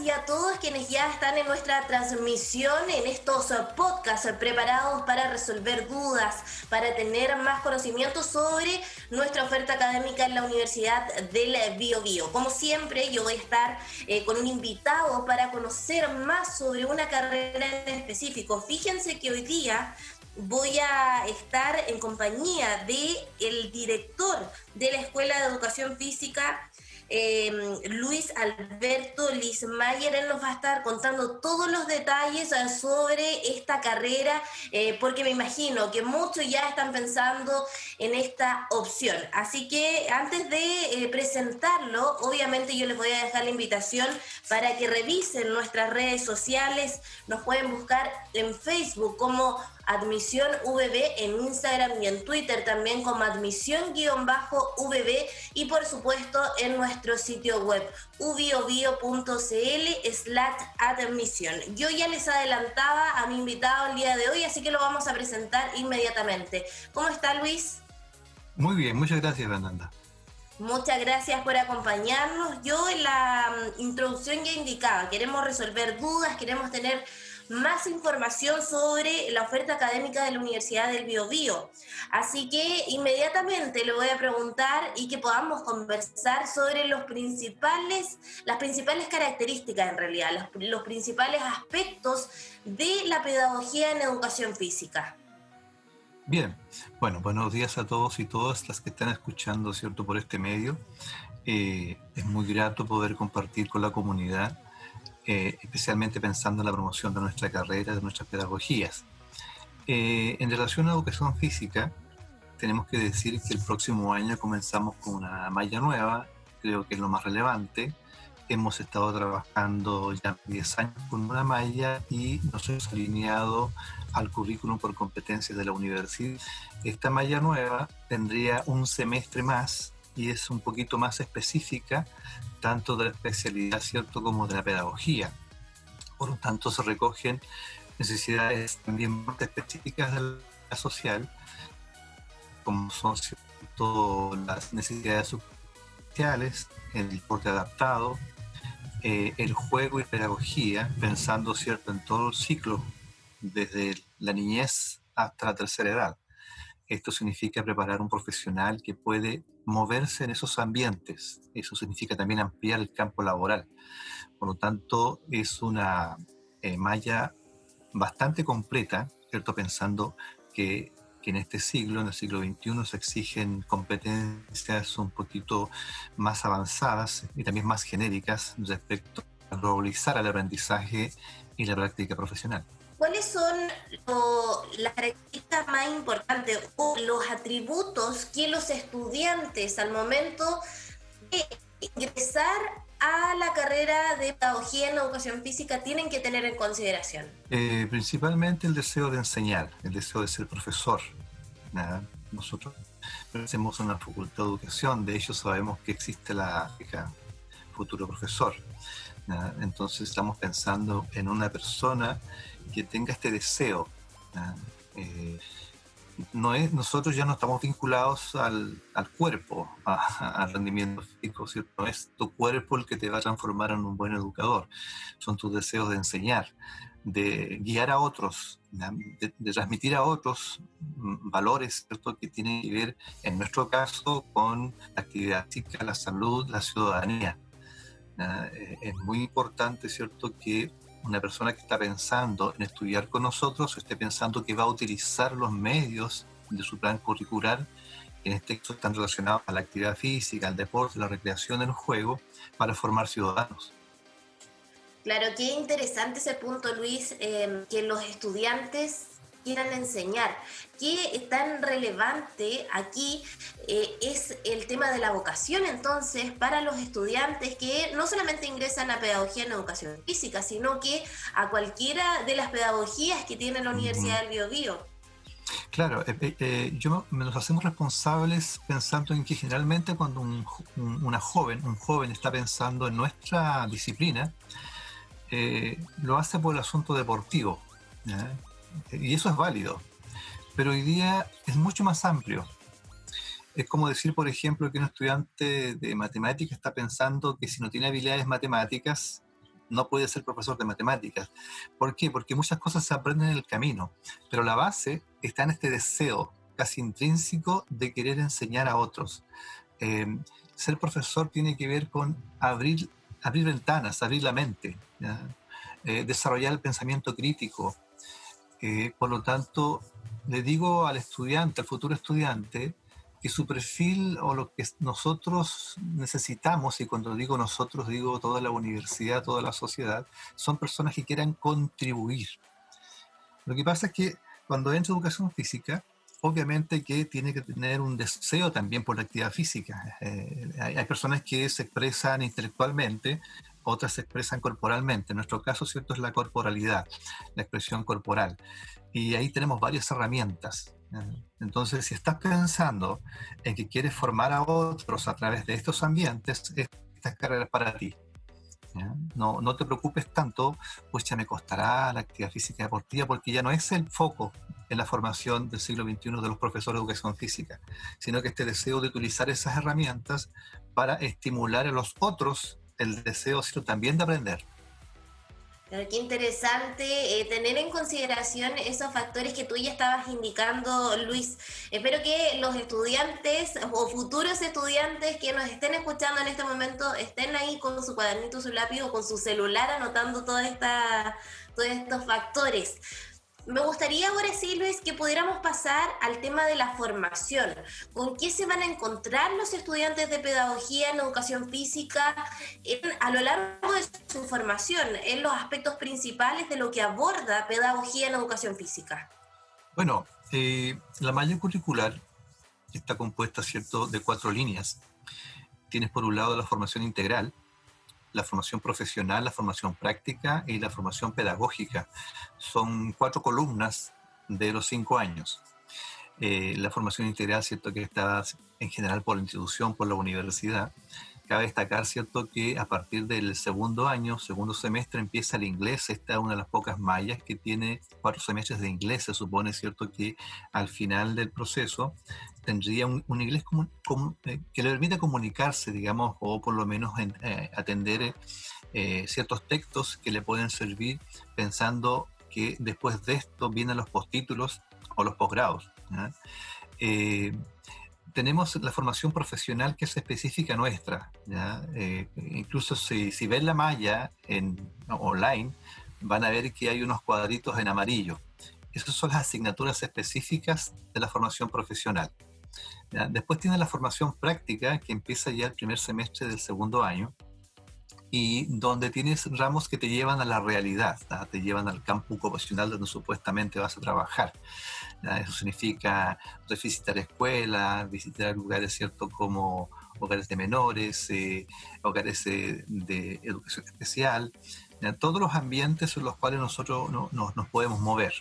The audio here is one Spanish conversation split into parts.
y a todos quienes ya están en nuestra transmisión en estos podcasts preparados para resolver dudas, para tener más conocimiento sobre nuestra oferta académica en la Universidad del Bio Bio. Como siempre, yo voy a estar eh, con un invitado para conocer más sobre una carrera en específico. Fíjense que hoy día voy a estar en compañía de director de la Escuela de Educación Física Em, Luis Alberto Lismayer, él nos va a estar contando todos los detalles eh, sobre esta carrera, eh, porque me imagino que muchos ya están pensando en esta opción. Así que antes de eh, presentarlo, obviamente yo les voy a dejar la invitación para que revisen nuestras redes sociales, nos pueden buscar en Facebook como Admisión VB en Instagram y en Twitter también como admisión-VB y por supuesto en nuestro sitio web ubiobio.cl slash admisión. Yo ya les adelantaba a mi invitado el día de hoy, así que lo vamos a presentar inmediatamente. ¿Cómo está Luis? Muy bien, muchas gracias Fernanda. Muchas gracias por acompañarnos. Yo en la mm, introducción ya indicaba, queremos resolver dudas, queremos tener más información sobre la oferta académica de la Universidad del Biobío. Así que inmediatamente le voy a preguntar y que podamos conversar sobre los principales, las principales características en realidad, los, los principales aspectos de la pedagogía en educación física. Bien, bueno, buenos días a todos y todas las que están escuchando, ¿cierto?, por este medio. Eh, es muy grato poder compartir con la comunidad eh, especialmente pensando en la promoción de nuestra carrera, de nuestras pedagogías. Eh, en relación a educación física, tenemos que decir que el próximo año comenzamos con una malla nueva, creo que es lo más relevante. Hemos estado trabajando ya 10 años con una malla y nos hemos alineado al currículum por competencias de la universidad. Esta malla nueva tendría un semestre más y es un poquito más específica tanto de la especialidad, ¿cierto?, como de la pedagogía. Por lo tanto, se recogen necesidades también específicas de la social, como son las necesidades sociales, el deporte adaptado, eh, el juego y pedagogía, pensando cierto en todo el ciclo, desde la niñez hasta la tercera edad. Esto significa preparar un profesional que puede moverse en esos ambientes. Eso significa también ampliar el campo laboral. Por lo tanto, es una eh, malla bastante completa, ¿cierto? Pensando que, que, en este siglo, en el siglo XXI, se exigen competencias un poquito más avanzadas y también más genéricas respecto a globalizar el aprendizaje y la práctica profesional. ¿Cuáles son las características más importantes o los atributos que los estudiantes al momento de ingresar a la carrera de pedagogía en educación física tienen que tener en consideración? Eh, principalmente el deseo de enseñar, el deseo de ser profesor. Nosotros hacemos una facultad de educación, de hecho sabemos que existe la futuro profesor. Entonces estamos pensando en una persona que tenga este deseo. Eh, no es, nosotros ya no estamos vinculados al, al cuerpo, al rendimiento físico, ¿cierto? No es tu cuerpo el que te va a transformar en un buen educador, son tus deseos de enseñar, de guiar a otros, de, transmitir a otros valores ¿cierto? que tienen que ver, en nuestro caso, con la actividad física, la salud, la ciudadanía. Eh, es muy importante, ¿cierto?, que una persona que está pensando en estudiar con nosotros esté pensando que va a utilizar los medios de su plan curricular, que en este caso están relacionados a la actividad física, al deporte, la recreación, el juego, para formar ciudadanos. Claro, qué interesante ese punto, Luis, eh, que los estudiantes quieran enseñar. ¿Qué tan relevante aquí eh, es el tema de la vocación entonces para los estudiantes que no solamente ingresan a pedagogía en educación física, sino que a cualquiera de las pedagogías que tiene la Universidad del Biobío? Claro, eh, eh, yo me los hacemos responsables pensando en que generalmente cuando un, una joven, un joven está pensando en nuestra disciplina, lo hace por el asunto deportivo y eso es válido. Pero hoy día es mucho más amplio. Es como decir, por ejemplo, que un estudiante de matemáticas está pensando que si no tiene habilidades matemáticas, no puede ser profesor de matemáticas. ¿Por qué? Porque muchas cosas se aprenden en el camino, pero la base está en este deseo casi intrínseco de querer enseñar a otros. Eh, ser profesor tiene que ver con abrir, abrir ventanas, abrir la mente, eh, desarrollar el pensamiento crítico. Eh, por lo tanto, le digo al estudiante, al futuro estudiante, que su perfil o lo que nosotros necesitamos, y cuando digo nosotros digo toda la universidad, toda la sociedad, son personas que quieran contribuir. Lo que pasa es que cuando entra educación física, obviamente que tiene que tener un deseo también por la actividad física. Eh, hay, personas que se expresan intelectualmente, otras se expresan corporalmente. En nuestro caso, cierto, es la corporalidad, la expresión corporal. Y ahí tenemos varias herramientas. Entonces, si estás pensando en que quieres formar a otros a través de estos ambientes, esta carrera es para ti. No, no te preocupes tanto, pues ya me costará la actividad física deportiva, porque ya no es el foco en la formación del siglo XXI de los profesores de educación física, sino que este deseo de utilizar esas herramientas para estimular a los otros el deseo también de aprender qué interesante eh, tener en consideración esos factores que tú ya estabas indicando, Luis. Espero que los estudiantes o futuros estudiantes que nos estén escuchando en este momento estén ahí con su cuadernito, su lápiz o con su celular anotando toda esta, todos estos factores. Me gustaría ahora sí, Luis, que pudiéramos pasar al tema de la formación. ¿Con qué se van a encontrar los estudiantes de pedagogía en educación física a lo largo de su formación, en los aspectos principales de lo que aborda pedagogía en educación física? Bueno, eh, la malla curricular está compuesta, ¿cierto?, de cuatro líneas. Tienes por un lado la formación integral, la formación profesional, la formación práctica y la formación pedagógica. Son cuatro columnas de los cinco años. Eh, la formación integral, cierto que está en general por la institución, por la universidad. Cabe destacar, cierto, que a partir del segundo año, segundo semestre, empieza el inglés. Esta es una de las pocas mallas que tiene cuatro semestres de inglés. Se supone, cierto, que al final del proceso tendría un, inglés eh, que le permita comunicarse, digamos, o por lo menos eh, atender eh, ciertos textos que le pueden servir pensando que después de esto vienen los postítulos o los posgrados. Tenemos la formación profesional que es específica nuestra. incluso si, si, ven la malla en, online, van a ver que hay unos cuadritos en amarillo. Esas son las asignaturas específicas de la formación profesional. Después tiene la formación práctica que empieza ya el primer semestre del segundo año y donde tienes ramos que te llevan a la realidad, te llevan al campo ocupacional donde supuestamente vas a trabajar. Eso significa visitar escuelas, visitar lugares cierto como hogares de menores, eh, hogares de, educación especial, todos los ambientes en los cuales nosotros nos podemos mover.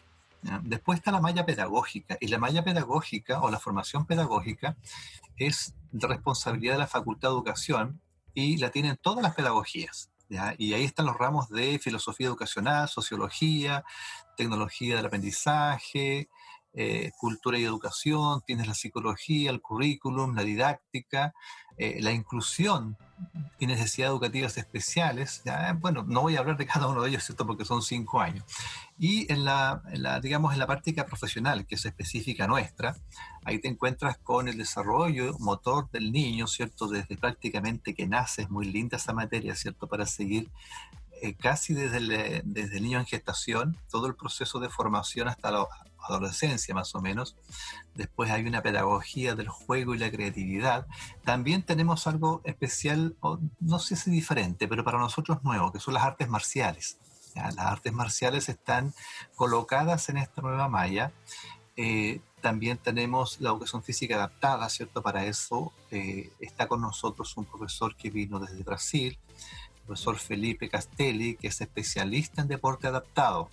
Después está la malla pedagógica, y la malla pedagógica o la formación pedagógica es de responsabilidad de la Facultad de Educación y la tienen todas las pedagogías. Y ahí están los ramos de filosofía educacional, sociología, tecnología del aprendizaje, eh, cultura y educación, tienes la psicología, el currículum, la didáctica, eh, la inclusión y necesidades educativas especiales. Bueno, no voy a hablar de cada uno de ellos, ¿cierto? Porque son cinco años. Y en la, digamos, en la práctica profesional, que es específica nuestra, ahí te encuentras con el desarrollo motor del niño, ¿cierto? Desde prácticamente que nace, es muy linda esa materia, ¿cierto? Para seguir eh, casi desde el, desde el niño en gestación, todo el proceso de formación hasta la adolescencia más o menos. Después hay una pedagogía del juego y la creatividad. También tenemos algo especial, no sé si diferente, pero para nosotros nuevo, que son las artes marciales. Las artes marciales están colocadas en esta nueva malla. Eh, también tenemos la educación física adaptada, ¿cierto? Para eso eh, está con nosotros un profesor que vino desde Brasil, el profesor Felipe Castelli, que es especialista en deporte adaptado.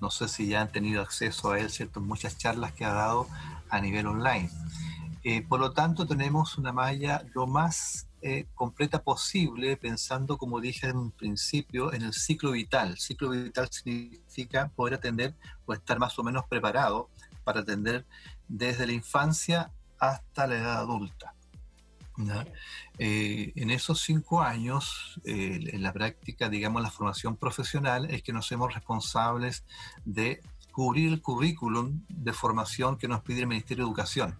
No sé si ya han tenido acceso a él, ¿cierto? Muchas charlas que ha dado a nivel online. Eh, por lo tanto, tenemos una malla lo más eh, completa posible, pensando, como dije en un principio, en el ciclo vital. Ciclo vital significa poder atender o estar más o menos preparado para atender desde la infancia hasta la edad adulta. Eh, en esos cinco años, en la práctica, digamos, la formación profesional es que nos hacemos responsables de cubrir el currículum de formación que nos pide el Ministerio de Educación,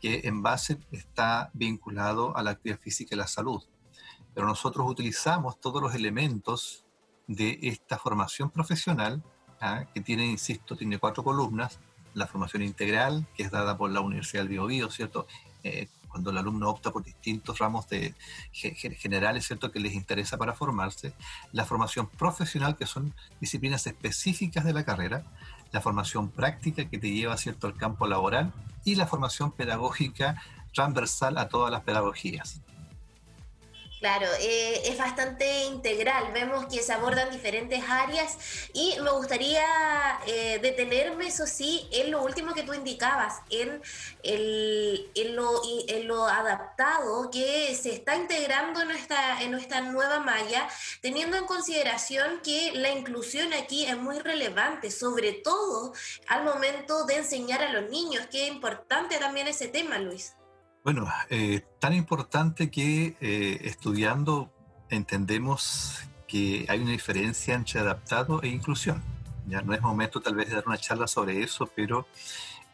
que en base está vinculado a la actividad física y la salud. Pero nosotros utilizamos todos los elementos de esta formación profesional, que tiene, insisto, tiene cuatro columnas, la formación integral, que es dada por la Universidad del Biobío, ¿cierto? Eh, cuando el alumno opta por distintos ramos de, generales, ¿cierto?, que les interesa para formarse, la formación profesional, que son disciplinas específicas de la carrera, la formación práctica, que te lleva, ¿cierto?, al campo laboral, y la formación pedagógica transversal a todas las pedagogías. Claro, eh, es bastante integral, vemos que se abordan diferentes áreas y me gustaría eh, detenerme, eso sí, en lo último que tú indicabas, en, el, en, lo, adaptado que se está integrando en nuestra, en nuestra nueva malla, teniendo en consideración que la inclusión aquí es muy relevante, sobre todo al momento de enseñar a los niños, que es importante también ese tema, Luis. Bueno, eh, tan importante que eh, estudiando entendemos que hay una diferencia entre adaptado e inclusión. Ya no es momento tal vez de dar una charla sobre eso, pero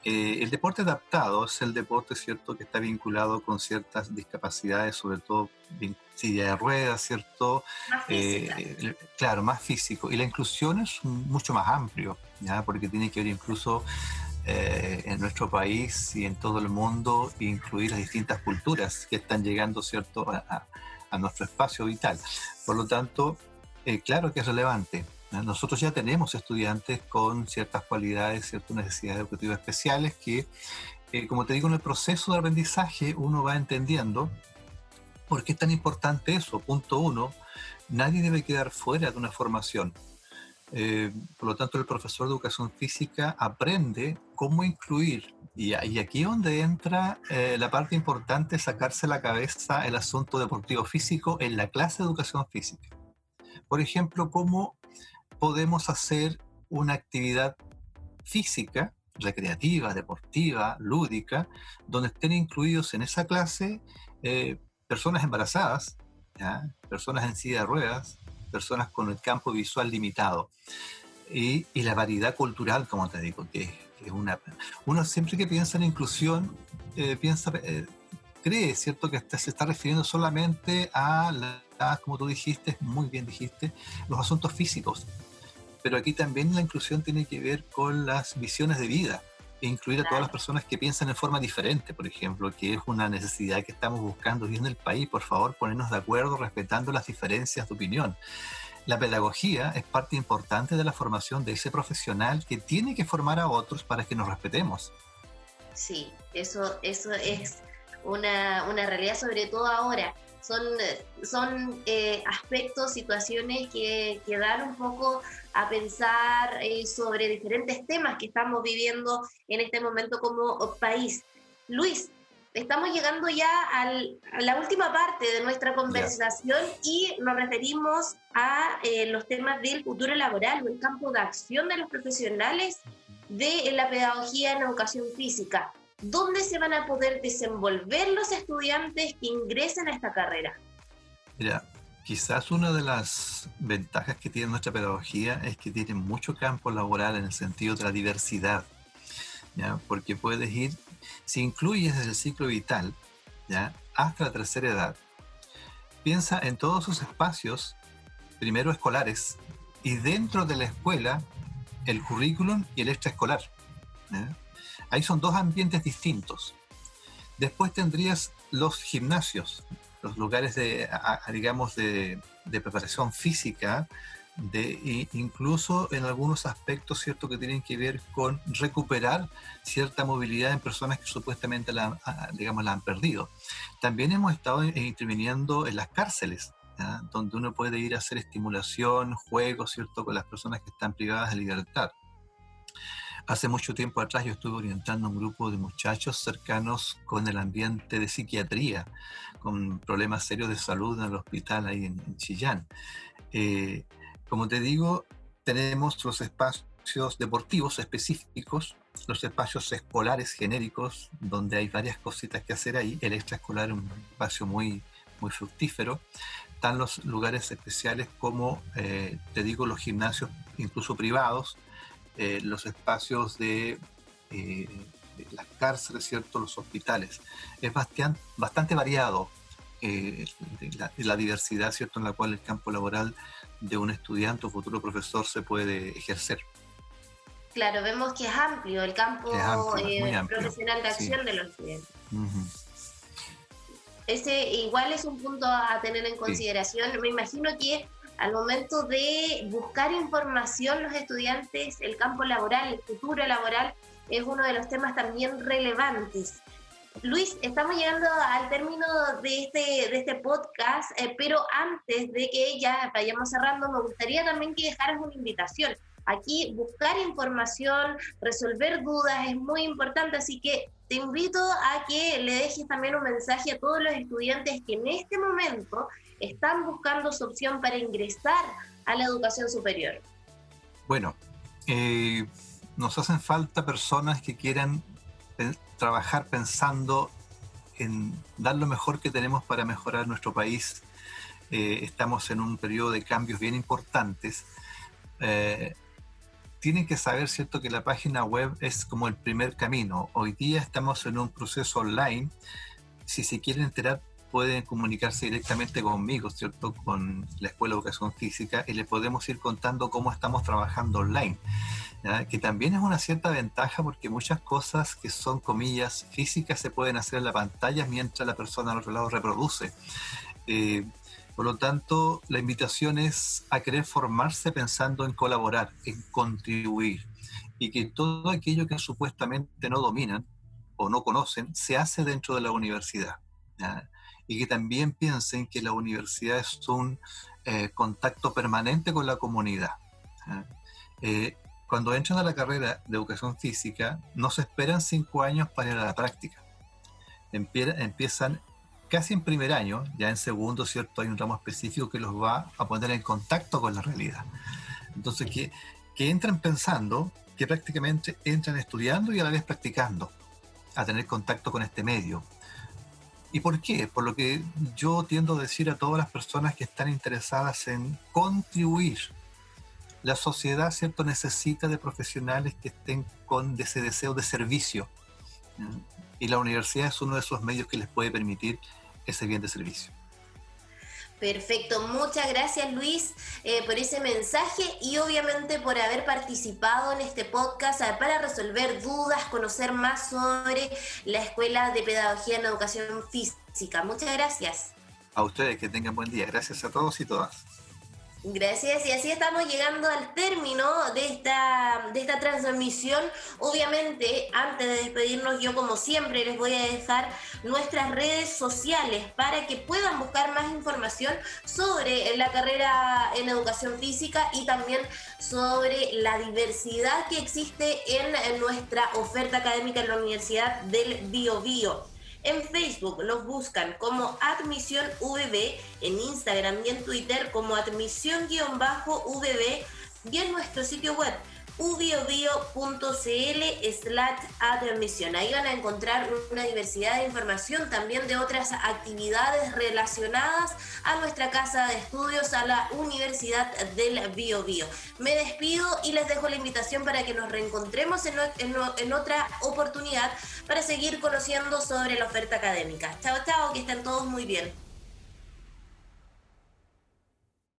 eh, el deporte adaptado es el deporte, ¿cierto?, que está vinculado con ciertas discapacidades, sobre todo silla de ruedas, ¿cierto? claro, más físico. Y la inclusión es mucho más amplio, ¿ya? Porque tiene que ver incluso eh, en nuestro país y en todo el mundo, incluir las distintas culturas que están llegando ¿cierto? A, nuestro espacio vital. Por lo tanto, eh, claro que es relevante. Nosotros ya tenemos estudiantes con ciertas cualidades, ciertas necesidades educativas especiales que, eh, como te digo, en el proceso de aprendizaje uno va entendiendo por qué es tan importante eso. Punto uno, nadie debe quedar fuera de una formación. Eh, por lo tanto, el profesor de educación física aprende cómo incluir, y, aquí es donde entra eh, la parte importante, sacarse la cabeza el asunto deportivo físico en la clase de educación física. Por ejemplo, cómo podemos hacer una actividad física, recreativa, deportiva, lúdica, donde estén incluidos en esa clase eh, personas embarazadas, personas en silla de ruedas, personas con el campo visual limitado. Y, la variedad cultural, como te digo, que, es una... Uno siempre que piensa en inclusión, eh, piensa, eh, cree, ¿cierto?, que se está refiriendo solamente a, la, como tú dijiste, muy bien dijiste, los asuntos físicos. Pero aquí también la inclusión tiene que ver con las visiones de vida incluir a todas las personas que piensan en forma diferente, por ejemplo, que es una necesidad que estamos buscando hoy en el país. Por favor, ponernos de acuerdo respetando las diferencias de opinión. La pedagogía es parte importante de la formación de ese profesional que tiene que formar a otros para que nos respetemos. Sí, eso, eso es una, una realidad, sobre todo ahora son, son eh, aspectos, situaciones que, que, dan un poco a pensar eh, sobre diferentes temas que estamos viviendo en este momento como país. Luis, estamos llegando ya al, a la última parte de nuestra conversación y nos referimos a eh, los temas del futuro laboral o el campo de acción de los profesionales de la pedagogía en educación física. ¿Dónde se van a poder desenvolver los estudiantes que ingresen a esta carrera? Mira, quizás una de las ventajas que tiene nuestra pedagogía es que tiene mucho campo laboral en el sentido de la diversidad, ¿ya? porque puedes ir, si incluyes el ciclo vital, ¿ya? hasta la tercera edad, piensa en todos sus espacios, primero escolares, y dentro de la escuela, el currículum y el extraescolar. ¿ya? Ahí son dos ambientes distintos. Después tendrías los gimnasios, los lugares de, digamos, de, preparación física, de, incluso en algunos aspectos, ¿cierto?, que tienen que ver con recuperar cierta movilidad en personas que supuestamente la, digamos, la han perdido. También hemos estado interviniendo en las cárceles, donde uno puede ir a hacer estimulación, juegos, ¿cierto?, con las personas que están privadas de libertad. Hace mucho tiempo atrás yo estuve orientando a un grupo de muchachos cercanos con el ambiente de psiquiatría, con problemas serios de salud en el hospital ahí en, Chillán. Eh, como te digo, tenemos los espacios deportivos específicos, los espacios escolares genéricos, donde hay varias cositas que hacer ahí. El extraescolar es un espacio muy, muy fructífero. Están los lugares especiales como, eh, te digo, los gimnasios, incluso privados, eh, los espacios de, eh, las cárceles, ¿cierto? los hospitales. Es bastante, bastante variado la, la, diversidad ¿cierto? en la cual el campo laboral de un estudiante o futuro profesor se puede ejercer. Claro, vemos que es amplio el campo eh, profesional de acción de los estudiantes. Ese igual es un punto a tener en consideración. Me imagino que al momento de buscar información los estudiantes, el campo laboral, el futuro laboral, es uno de los temas también relevantes. Luis, estamos llegando al término de este, de este podcast, eh, pero antes de que ya vayamos cerrando, me gustaría también que dejaras una invitación Aquí buscar información, resolver dudas es muy importante, así que te invito a que le dejes también un mensaje a todos los estudiantes que en este momento están buscando su opción para ingresar a la educación superior. Bueno, eh, nos hacen falta personas que quieran trabajar pensando en dar lo mejor que tenemos para mejorar nuestro país. Eh, estamos en un periodo de cambios bien importantes. Eh, tienen que saber, ¿cierto?, que la página web es como el primer camino. Hoy día estamos en un proceso online. Si se quieren enterar, pueden comunicarse directamente conmigo, ¿cierto?, con la Escuela de Educación Física y le podemos ir contando cómo estamos trabajando online. Que también es una cierta ventaja porque muchas cosas que son comillas físicas se pueden hacer en la pantalla mientras la persona al otro lado reproduce. Eh, por lo tanto, la invitación es a querer formarse pensando en colaborar, en contribuir, y que todo aquello que supuestamente no dominan o no conocen se hace dentro de la universidad. Y que también piensen que la universidad es un eh, contacto permanente con la comunidad. Eh, cuando entran a la carrera de educación física, no se esperan cinco años para ir a la práctica. Empiezan casi en primer año, ya en segundo, ¿cierto? Hay un ramo específico que los va a poner en contacto con la realidad. Entonces, que, que entran pensando que prácticamente entran estudiando y a la vez practicando, a tener contacto con este medio. ¿Y por qué? Por lo que yo tiendo a decir a todas las personas que están interesadas en contribuir. La sociedad, ¿cierto?, necesita de profesionales que estén con ese deseo de servicio. Y la universidad es uno de esos medios que les puede permitir ese bien de servicio. Perfecto, muchas gracias Luis eh, por ese mensaje y obviamente por haber participado en este podcast para resolver dudas, conocer más sobre la Escuela de Pedagogía en Educación Física. Muchas gracias. A ustedes, que tengan buen día. Gracias a todos y todas. Gracias, y así estamos llegando al término de esta, de esta transmisión. Obviamente, antes de despedirnos, yo como siempre les voy a dejar nuestras redes sociales para que puedan buscar más información sobre la carrera en educación física y también sobre la diversidad que existe en nuestra oferta académica en la Universidad del Bio Bio. En Facebook nos buscan como Admisión VB, en Instagram y en Twitter como Admisión-VB y en nuestro sitio web ubiobio.cl slash admisión. Ahí van a encontrar una diversidad de información también de otras actividades relacionadas a nuestra casa de estudios, a la Universidad del Bio Bio. Me despido y les dejo la invitación para que nos reencontremos en, en otra oportunidad para seguir conociendo sobre la oferta académica. Chao, chao, que estén todos muy bien.